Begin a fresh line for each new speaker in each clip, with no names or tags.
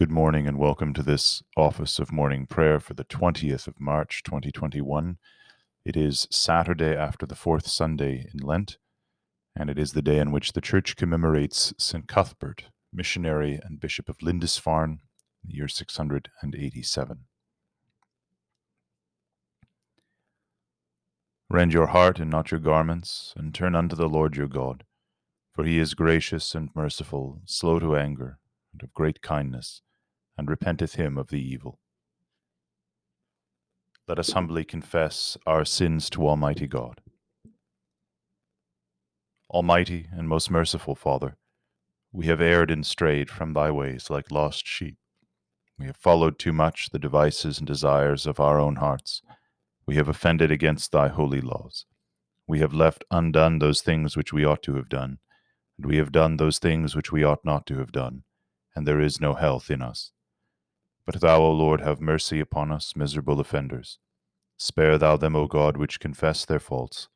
Good morning and welcome to this office of morning prayer for the 20th of March 2021. It is Saturday after the fourth Sunday in Lent, and it is the day in which the Church commemorates St. Cuthbert, missionary and Bishop of Lindisfarne, in the year 687. Rend your heart and not your garments, and turn unto the Lord your God, for he is gracious and merciful, slow to anger, and of great kindness and repenteth him of the evil. Let us humbly confess our sins to Almighty God. Almighty and most merciful Father, we have erred and strayed from thy ways like lost sheep. We have followed too much the devices and desires of our own hearts. We have offended against thy holy laws. We have left undone those things which we ought to have done, and we have done those things which we ought not to have done, and there is no health in us. But thou, O Lord, have mercy upon us, miserable offenders. Spare thou them, O God, which confess their faults.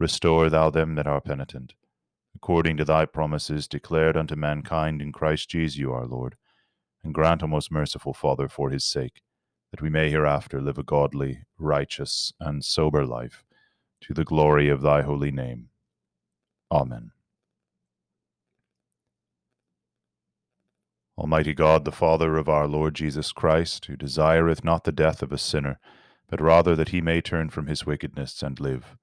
Restore thou them that are penitent. According to thy promises declared unto mankind in Christ Jesus our Lord, and grant, O most merciful Father, for his sake, that we may hereafter live a godly, righteous, and sober life, to the glory of thy holy name. Amen. Almighty God, the Father of our Lord Jesus Christ, who desireth not the death of a sinner, but rather that he may turn from his wickedness and live,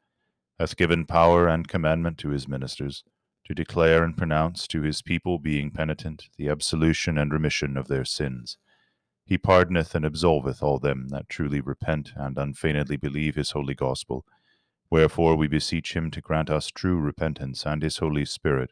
hath given power and commandment to his ministers to declare and pronounce to his people, being penitent, the absolution and remission of their sins. He pardoneth and absolveth all them that truly repent and unfeignedly believe his holy gospel. Wherefore we beseech him to grant us true repentance and his Holy Spirit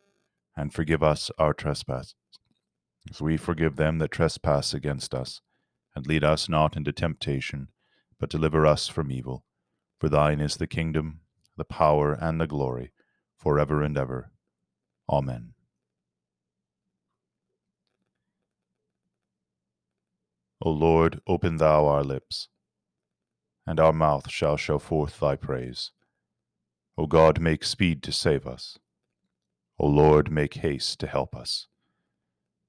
and forgive us our trespasses, as we forgive them that trespass against us. And lead us not into temptation, but deliver us from evil. For thine is the kingdom, the power, and the glory, for ever and ever. Amen. O Lord, open thou our lips, and our mouth shall show forth thy praise. O God, make speed to save us. O Lord, make haste to help us.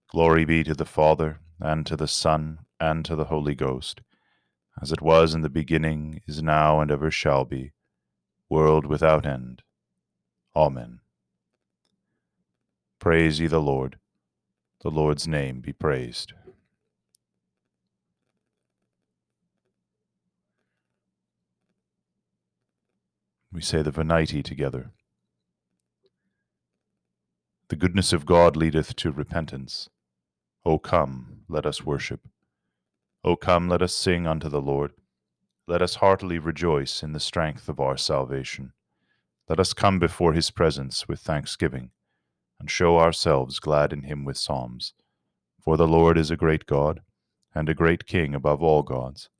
Glory be to the Father, and to the Son, and to the Holy Ghost, as it was in the beginning, is now, and ever shall be, world without end. Amen. Praise ye the Lord. The Lord's name be praised. We say the Venite together. The goodness of God leadeth to repentance. O come, let us worship. O come, let us sing unto the Lord. Let us heartily rejoice in the strength of our salvation. Let us come before his presence with thanksgiving, and show ourselves glad in him with psalms. For the Lord is a great God, and a great King above all gods.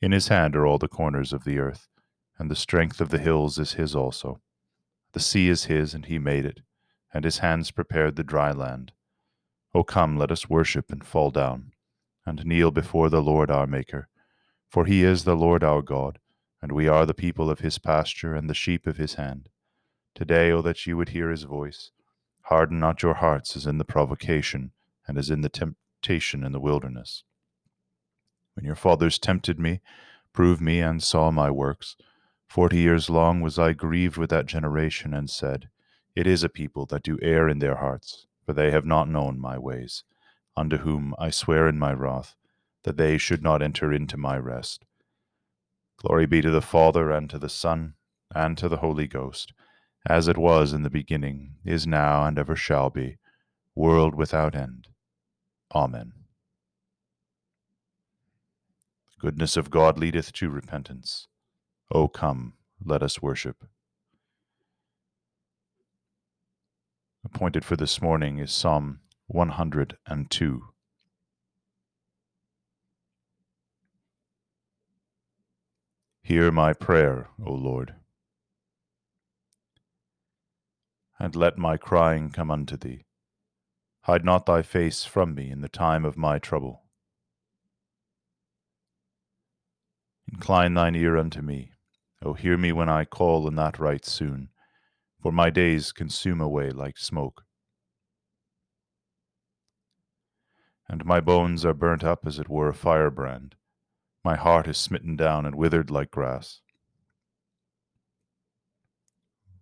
In his hand are all the corners of the earth, and the strength of the hills is his also. The sea is his, and he made it and his hands prepared the dry land. O come, let us worship and fall down, and kneel before the Lord our Maker. For he is the Lord our God, and we are the people of his pasture and the sheep of his hand. Today, O that you would hear his voice. Harden not your hearts as in the provocation, and as in the temptation in the wilderness. When your fathers tempted me, proved me, and saw my works, forty years long was I grieved with that generation, and said, it is a people that do err in their hearts, for they have not known my ways, unto whom I swear in my wrath, that they should not enter into my rest. Glory be to the Father, and to the Son, and to the Holy Ghost, as it was in the beginning, is now, and ever shall be, world without end. Amen. The goodness of God leadeth to repentance. O come, let us worship. appointed for this morning is Psalm 102. Hear my prayer, O Lord, and let my crying come unto thee. Hide not thy face from me in the time of my trouble. Incline thine ear unto me, O hear me when I call, and that right soon for my days consume away like smoke. And my bones are burnt up as it were a firebrand. My heart is smitten down and withered like grass.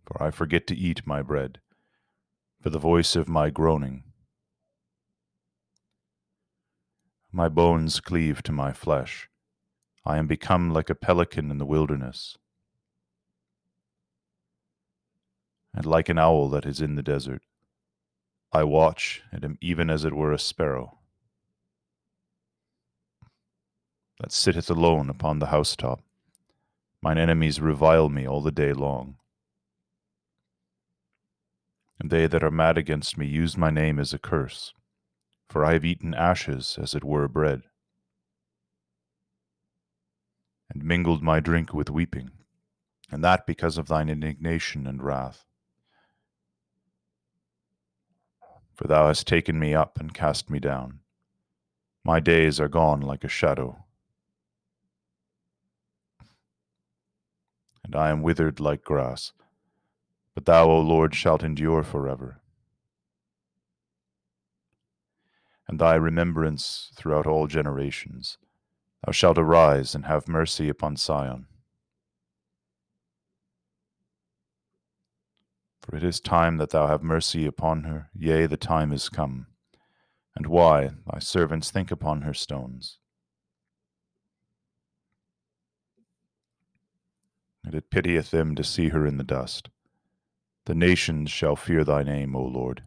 For I forget to eat my bread, for the voice of my groaning. My bones cleave to my flesh. I am become like a pelican in the wilderness, and like an owl that is in the desert. I watch and am even as it were a sparrow that sitteth alone upon the housetop. Mine enemies revile me all the day long. And they that are mad against me use my name as a curse, for I have eaten ashes as it were bread, and mingled my drink with weeping, and that because of thine indignation and wrath. For thou hast taken me up and cast me down. My days are gone like a shadow. and I am withered like grass. But thou, O Lord, shalt endure forever. And thy remembrance throughout all generations. Thou shalt arise and have mercy upon Sion. For it is time that thou have mercy upon her, yea, the time is come. And why thy servants think upon her stones. and it pitieth them to see her in the dust. The nations shall fear thy name, O Lord.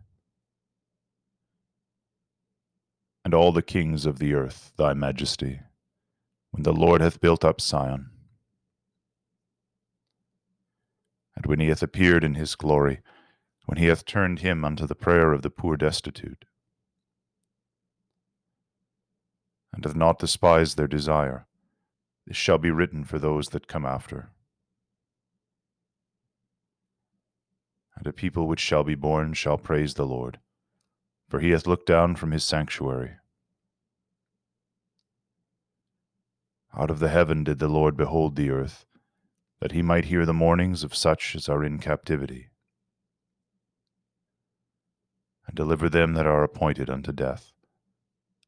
And all the kings of the earth thy majesty, when the Lord hath built up Sion. And when he hath appeared in his glory, when he hath turned him unto the prayer of the poor destitute, and hath not despised their desire, this shall be written for those that come after. and a people which shall be born shall praise the Lord, for he hath looked down from his sanctuary. Out of the heaven did the Lord behold the earth, that he might hear the mournings of such as are in captivity, and deliver them that are appointed unto death,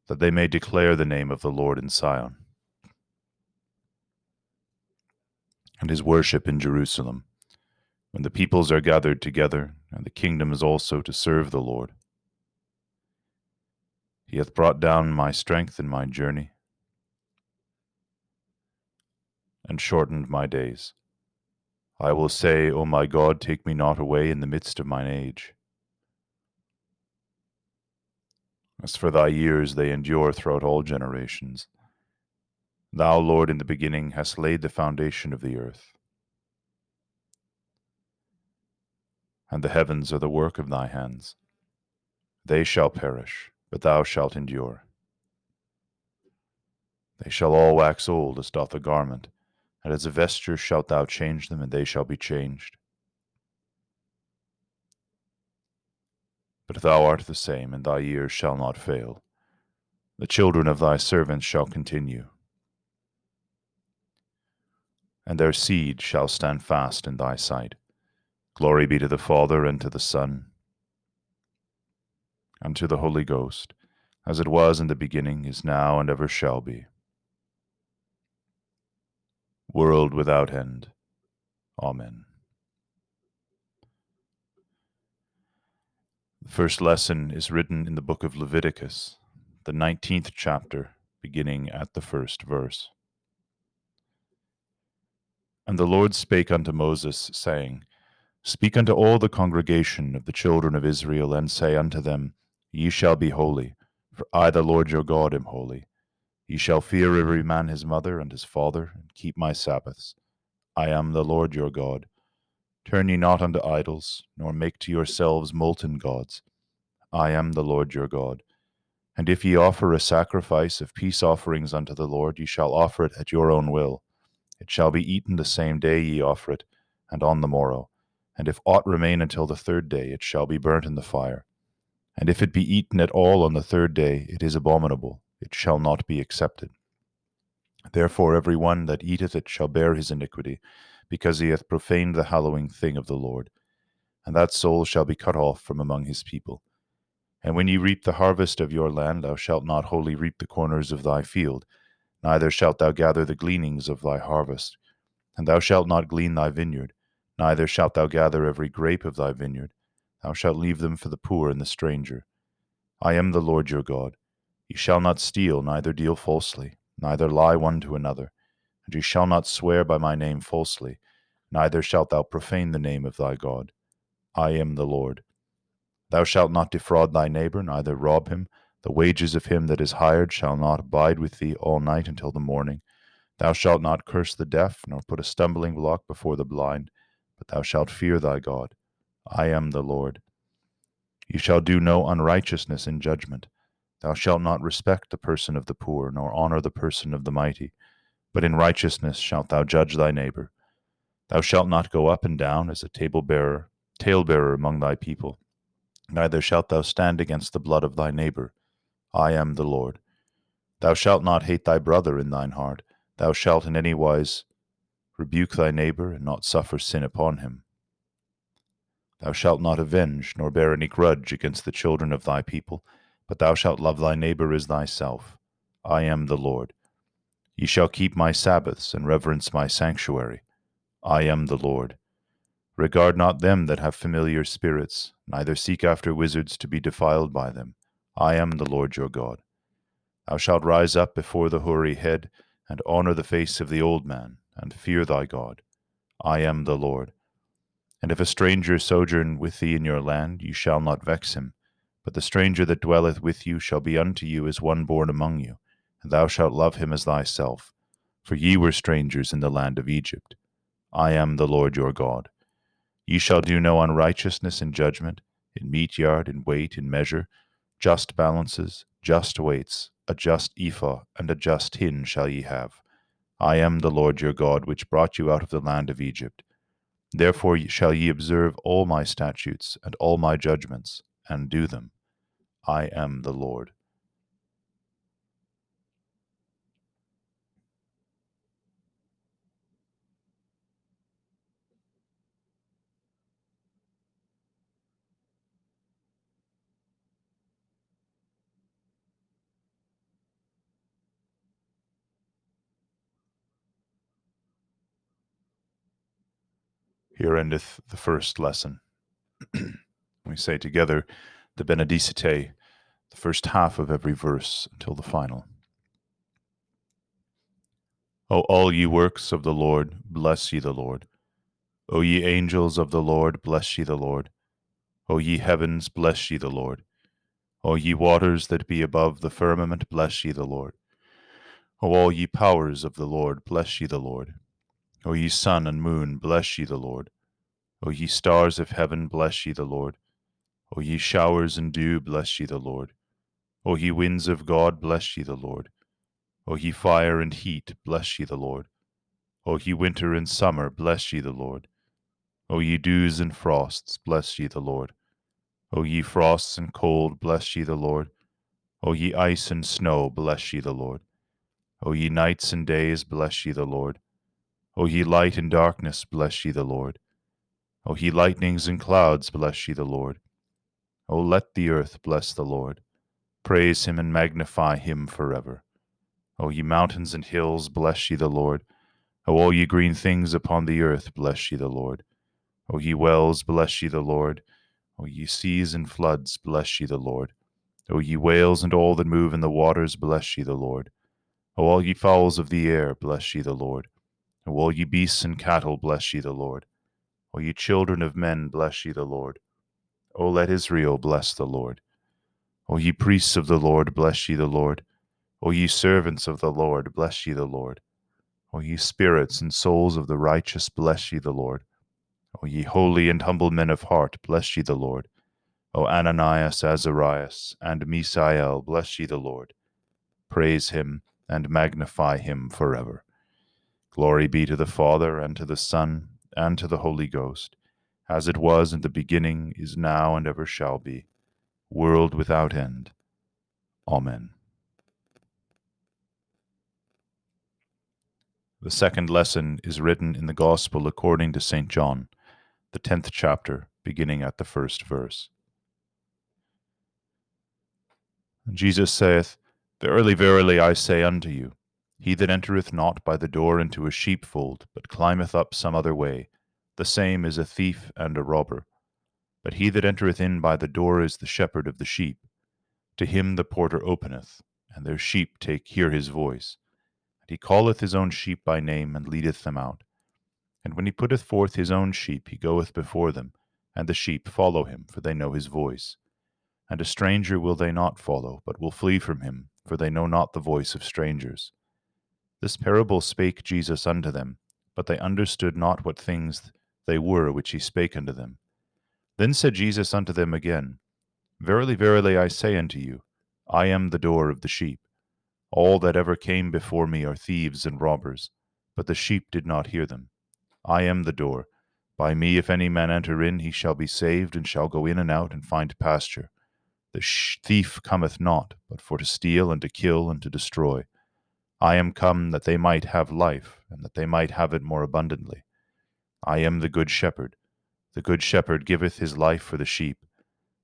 that they may declare the name of the Lord in Sion, and his worship in Jerusalem when the peoples are gathered together, and the kingdom is also to serve the Lord. He hath brought down my strength in my journey, and shortened my days. I will say, O my God, take me not away in the midst of mine age. As for thy years, they endure throughout all generations. Thou, Lord, in the beginning hast laid the foundation of the earth. and the heavens are the work of thy hands. They shall perish, but thou shalt endure. They shall all wax old as doth a garment, and as a vesture shalt thou change them, and they shall be changed. But thou art the same, and thy years shall not fail. The children of thy servants shall continue, and their seed shall stand fast in thy sight. Glory be to the Father, and to the Son, and to the Holy Ghost, as it was in the beginning, is now, and ever shall be. World without end. Amen. The first lesson is written in the book of Leviticus, the nineteenth chapter, beginning at the first verse. And the Lord spake unto Moses, saying, Speak unto all the congregation of the children of Israel, and say unto them, Ye shall be holy, for I, the Lord your God, am holy. Ye shall fear every man his mother and his father, and keep my Sabbaths. I am the Lord your God. Turn ye not unto idols, nor make to yourselves molten gods. I am the Lord your God. And if ye offer a sacrifice of peace offerings unto the Lord, ye shall offer it at your own will It shall be eaten the same day ye offer it, and on the morrow. And if aught remain until the third day, it shall be burnt in the fire. And if it be eaten at all on the third day, it is abominable, it shall not be accepted. Therefore every one that eateth it shall bear his iniquity, because he hath profaned the hallowing thing of the Lord. And that soul shall be cut off from among his people. And when ye reap the harvest of your land, thou shalt not wholly reap the corners of thy field, neither shalt thou gather the gleanings of thy harvest. And thou shalt not glean thy vineyard, neither shalt thou gather every grape of thy vineyard. Thou shalt leave them for the poor and the stranger. I am the Lord your God. Ye shall not steal, neither deal falsely, neither lie one to another. And ye shall not swear by my name falsely, neither shalt thou profane the name of thy God. I am the Lord. Thou shalt not defraud thy neighbor, neither rob him. The wages of him that is hired shall not abide with thee all night until the morning. Thou shalt not curse the deaf, nor put a stumbling block before the blind, but thou shalt fear thy God. I am the Lord. You shall do no unrighteousness in judgment. Thou shalt not respect the person of the poor, nor honor the person of the mighty, but in righteousness shalt thou judge thy neighbor. Thou shalt not go up and down as a table bearer, talebearer among thy people, neither shalt thou stand against the blood of thy neighbor. I am the Lord. Thou shalt not hate thy brother in thine heart. Thou shalt in any wise rebuke thy neighbor, and not suffer sin upon him. Thou shalt not avenge, nor bear any grudge against the children of thy people, but thou shalt love thy neighbor as thyself. I am the Lord. Ye shall keep my Sabbaths, and reverence my sanctuary. I am the Lord. Regard not them that have familiar spirits, neither seek after wizards to be defiled by them. I am the Lord your God. Thou shalt rise up before the hoary head, and honor the face of the old man, and fear thy God. I am the Lord. And if a stranger sojourn with thee in your land, you shall not vex him. But the stranger that dwelleth with you shall be unto you as one born among you, and thou shalt love him as thyself. For ye were strangers in the land of Egypt. I am the Lord your God. Ye shall do no unrighteousness in judgment, in mete yard, in weight, in measure, just balances, just weights, a just ephah, and a just hin shall ye have. I am the Lord your God, which brought you out of the land of Egypt. Therefore shall ye observe all my statutes and all my judgments, and do them. I am the Lord. Here endeth the first lesson. We say together the Benedicite, the first half of every verse until the final. O all ye works of the Lord, bless ye the Lord. O ye angels of the Lord, bless ye the Lord. O ye heavens, bless ye the Lord. O ye waters that be above the firmament, bless ye the Lord. O all ye powers of the Lord, bless ye the Lord. O ye sun and moon, bless ye the Lord. O ye stars of heaven, bless ye the Lord. O ye showers and dew, bless ye the Lord. O ye winds of God, bless ye the Lord. O ye fire and heat, bless ye the Lord. O ye winter and summer, bless ye the Lord. O ye dews and frosts, bless ye the Lord. O ye frosts and cold, bless ye the Lord. O ye ice and snow, bless ye the Lord. O ye nights and days, bless ye the Lord. O ye light and darkness, bless ye the Lord. O ye lightnings and clouds, bless ye the Lord. O let the earth bless the Lord. Praise him and magnify him forever. O ye mountains and hills, bless ye the Lord. O all ye green things upon the earth, bless ye the Lord. O ye wells, bless ye the Lord. O ye seas and floods, bless ye the Lord. O ye whales and all that move in the waters, bless ye the Lord. O all ye fowls of the air, bless ye the Lord. O all ye beasts and cattle, bless ye the Lord. O ye children of men, bless ye the Lord. O let Israel bless the Lord. O ye priests of the Lord, bless ye the Lord. O ye servants of the Lord, bless ye the Lord. O ye spirits and souls of the righteous, bless ye the Lord. O ye holy and humble men of heart, bless ye the Lord. O Ananias, Azarias, and Misael, bless ye the Lord. Praise him and magnify him forever. Glory be to the Father, and to the Son, and to the Holy Ghost, as it was in the beginning, is now, and ever shall be, world without end. Amen. The second lesson is written in the Gospel according to St. John, the tenth chapter, beginning at the first verse. Jesus saith, Verily, verily, I say unto you, he that entereth not by the door into a sheepfold, but climbeth up some other way, the same is a thief and a robber. But he that entereth in by the door is the shepherd of the sheep. To him the porter openeth, and their sheep take hear his voice. And he calleth his own sheep by name, and leadeth them out. And when he putteth forth his own sheep, he goeth before them, and the sheep follow him, for they know his voice. And a stranger will they not follow, but will flee from him, for they know not the voice of strangers. This parable spake Jesus unto them, but they understood not what things they were which he spake unto them. Then said Jesus unto them again, Verily, verily, I say unto you, I am the door of the sheep. All that ever came before me are thieves and robbers, but the sheep did not hear them. I am the door. By me, if any man enter in, he shall be saved, and shall go in and out, and find pasture. The thief cometh not, but for to steal, and to kill, and to destroy. I am come that they might have life, and that they might have it more abundantly. I am the good shepherd. The good shepherd giveth his life for the sheep.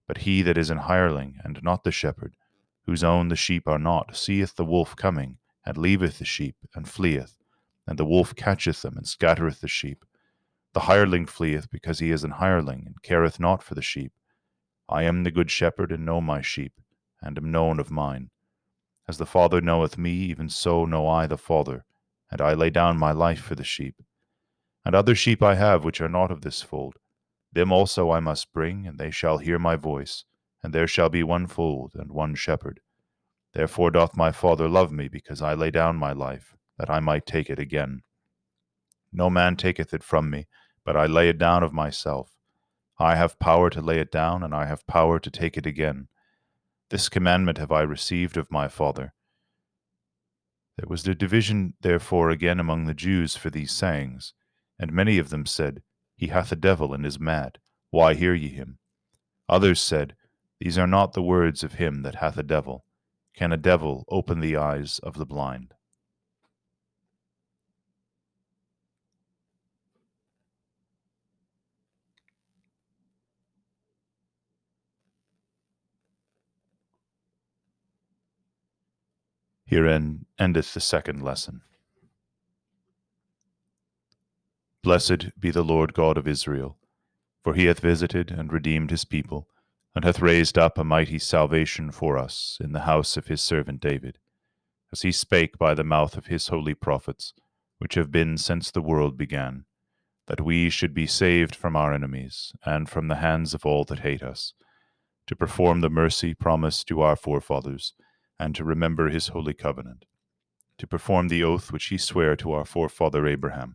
But he that is an hireling, and not the shepherd, whose own the sheep are not, seeth the wolf coming, and leaveth the sheep, and fleeth. And the wolf catcheth them, and scattereth the sheep. The hireling fleeth, because he is an hireling, and careth not for the sheep. I am the good shepherd, and know my sheep, and am known of mine. As the Father knoweth me, even so know I the Father, and I lay down my life for the sheep. And other sheep I have which are not of this fold. Them also I must bring, and they shall hear my voice, and there shall be one fold and one shepherd. Therefore doth my Father love me, because I lay down my life, that I might take it again. No man taketh it from me, but I lay it down of myself. I have power to lay it down, and I have power to take it again. This commandment have I received of my Father. There was a division therefore again among the Jews for these sayings, and many of them said, He hath a devil and is mad. Why hear ye him? Others said, These are not the words of him that hath a devil. Can a devil open the eyes of the blind? Herein endeth the second lesson. Blessed be the Lord God of Israel, for he hath visited and redeemed his people, and hath raised up a mighty salvation for us in the house of his servant David, as he spake by the mouth of his holy prophets, which have been since the world began, that we should be saved from our enemies, and from the hands of all that hate us, to perform the mercy promised to our forefathers and to remember his holy covenant, to perform the oath which he sware to our forefather Abraham,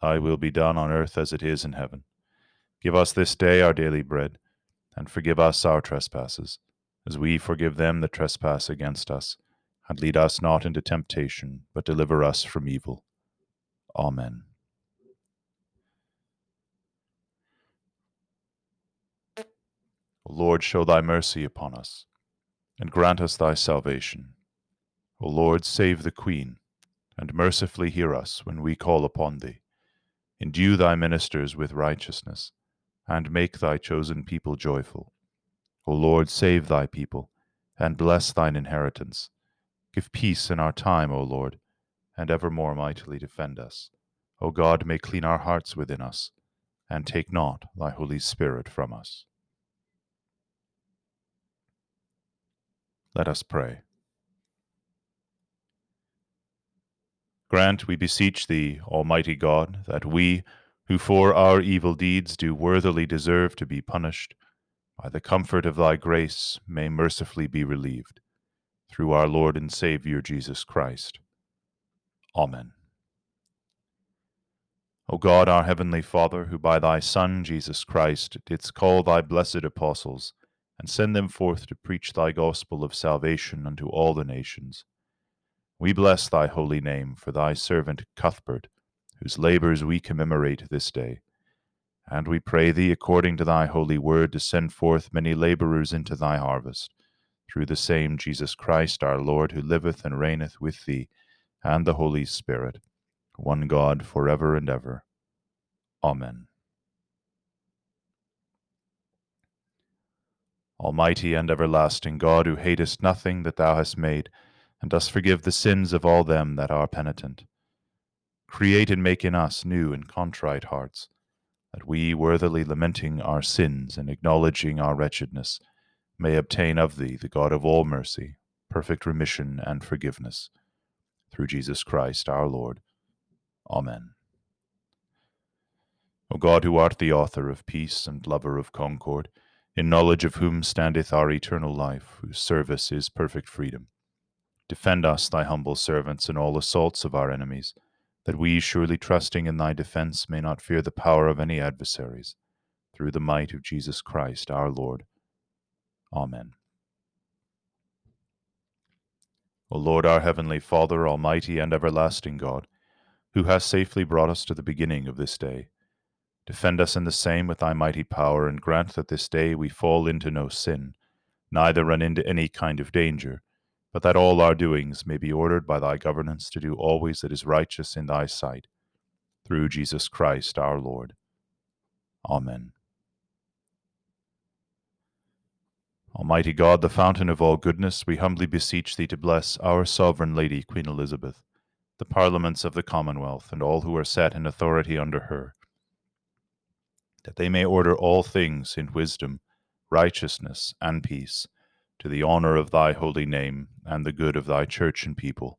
thy will be done on earth as it is in heaven. Give us this day our daily bread, and forgive us our trespasses, as we forgive them that trespass against us. And lead us not into temptation, but deliver us from evil. Amen. O Lord, show thy mercy upon us, and grant us thy salvation. O Lord, save the Queen, and mercifully hear us when we call upon thee. Endue thy ministers with righteousness, and make thy chosen people joyful. O Lord, save thy people, and bless thine inheritance. Give peace in our time, O Lord, and evermore mightily defend us. O God, may clean our hearts within us, and take not thy Holy Spirit from us. Let us pray. Grant, we beseech thee, Almighty God, that we, who for our evil deeds do worthily deserve to be punished, by the comfort of thy grace may mercifully be relieved. Through our Lord and Saviour Jesus Christ. Amen. O God, our heavenly Father, who by thy Son, Jesus Christ, didst call thy blessed apostles, and send them forth to preach thy gospel of salvation unto all the nations, we bless thy holy name for thy servant Cuthbert, whose labors we commemorate this day. And we pray thee, according to thy holy word, to send forth many laborers into thy harvest, through the same Jesus Christ our Lord, who liveth and reigneth with thee, and the Holy Spirit, one God, for ever and ever. Amen. Almighty and everlasting God, who hatest nothing that thou hast made, and dost forgive the sins of all them that are penitent. Create and make in us new and contrite hearts, that we, worthily lamenting our sins and acknowledging our wretchedness, may obtain of thee, the God of all mercy, perfect remission and forgiveness. Through Jesus Christ our Lord. Amen. O God, who art the author of peace and lover of concord, in knowledge of whom standeth our eternal life, whose service is perfect freedom Defend us, thy humble servants, in all assaults of our enemies, that we, surely trusting in thy defense, may not fear the power of any adversaries, through the might of Jesus Christ our Lord. Amen. O Lord, our heavenly Father, almighty and everlasting God, who hast safely brought us to the beginning of this day, defend us in the same with thy mighty power, and grant that this day we fall into no sin, neither run into any kind of danger but that all our doings may be ordered by thy governance to do always that is righteous in thy sight, through Jesus Christ our Lord. Amen. Almighty God, the fountain of all goodness, we humbly beseech thee to bless our sovereign Lady, Queen Elizabeth, the parliaments of the Commonwealth, and all who are set in authority under her, that they may order all things in wisdom, righteousness, and peace to the honor of thy holy name and the good of thy church and people,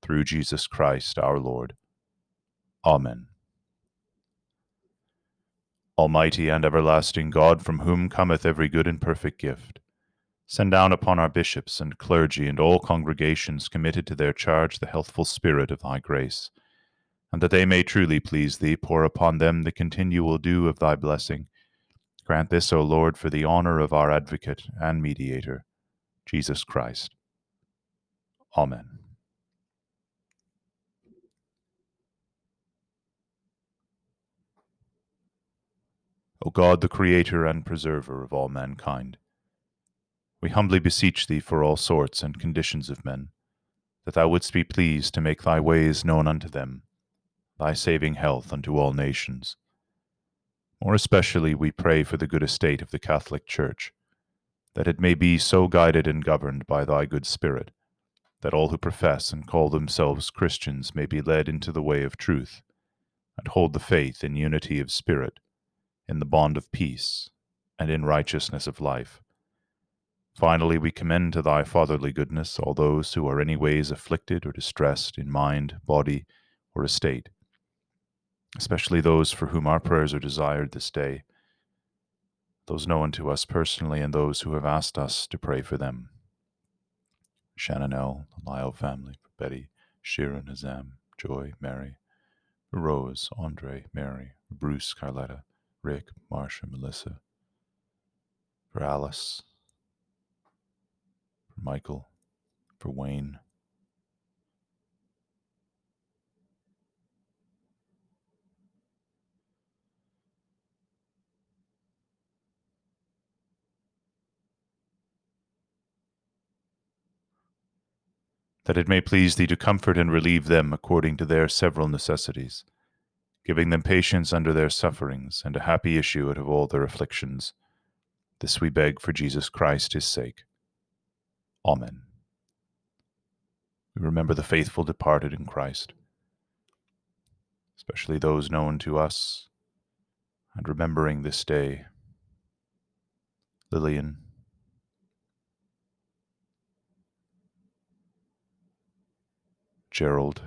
through Jesus Christ our Lord. Amen. Almighty and everlasting God, from whom cometh every good and perfect gift, send down upon our bishops and clergy and all congregations committed to their charge the healthful spirit of thy grace, and that they may truly please thee, pour upon them the continual dew of thy blessing Grant this, O Lord, for the honor of our advocate and mediator, Jesus Christ. Amen. O God, the Creator and Preserver of all mankind, we humbly beseech Thee for all sorts and conditions of men, that Thou wouldst be pleased to make Thy ways known unto them, Thy saving health unto all nations more especially, we pray for the good estate of the Catholic Church, that it may be so guided and governed by thy good Spirit, that all who profess and call themselves Christians may be led into the way of truth, and hold the faith in unity of spirit, in the bond of peace, and in righteousness of life. Finally, we commend to thy fatherly goodness all those who are any ways afflicted or distressed in mind, body, or estate, especially those for whom our prayers are desired this day, those known to us personally, and those who have asked us to pray for them. Shannon L., the Lyle family, for Betty, Sharon, Azam, Joy, Mary, Rose, Andre, Mary, Bruce, Carletta, Rick, Marcia, Melissa, for Alice, for Michael, for Wayne, that it may please thee to comfort and relieve them according to their several necessities, giving them patience under their sufferings and a happy issue out of all their afflictions. This we beg for Jesus Christ, his sake. Amen. We remember the faithful departed in Christ, especially those known to us, and remembering this day Lillian, Gerald,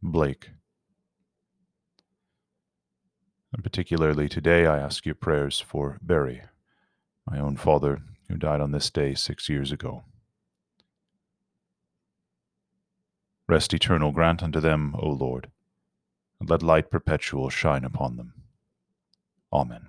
Blake. And particularly today, I ask your prayers for Barry, my own father, who died on this day six years ago. Rest eternal grant unto them, O Lord, and let light perpetual shine upon them. Amen.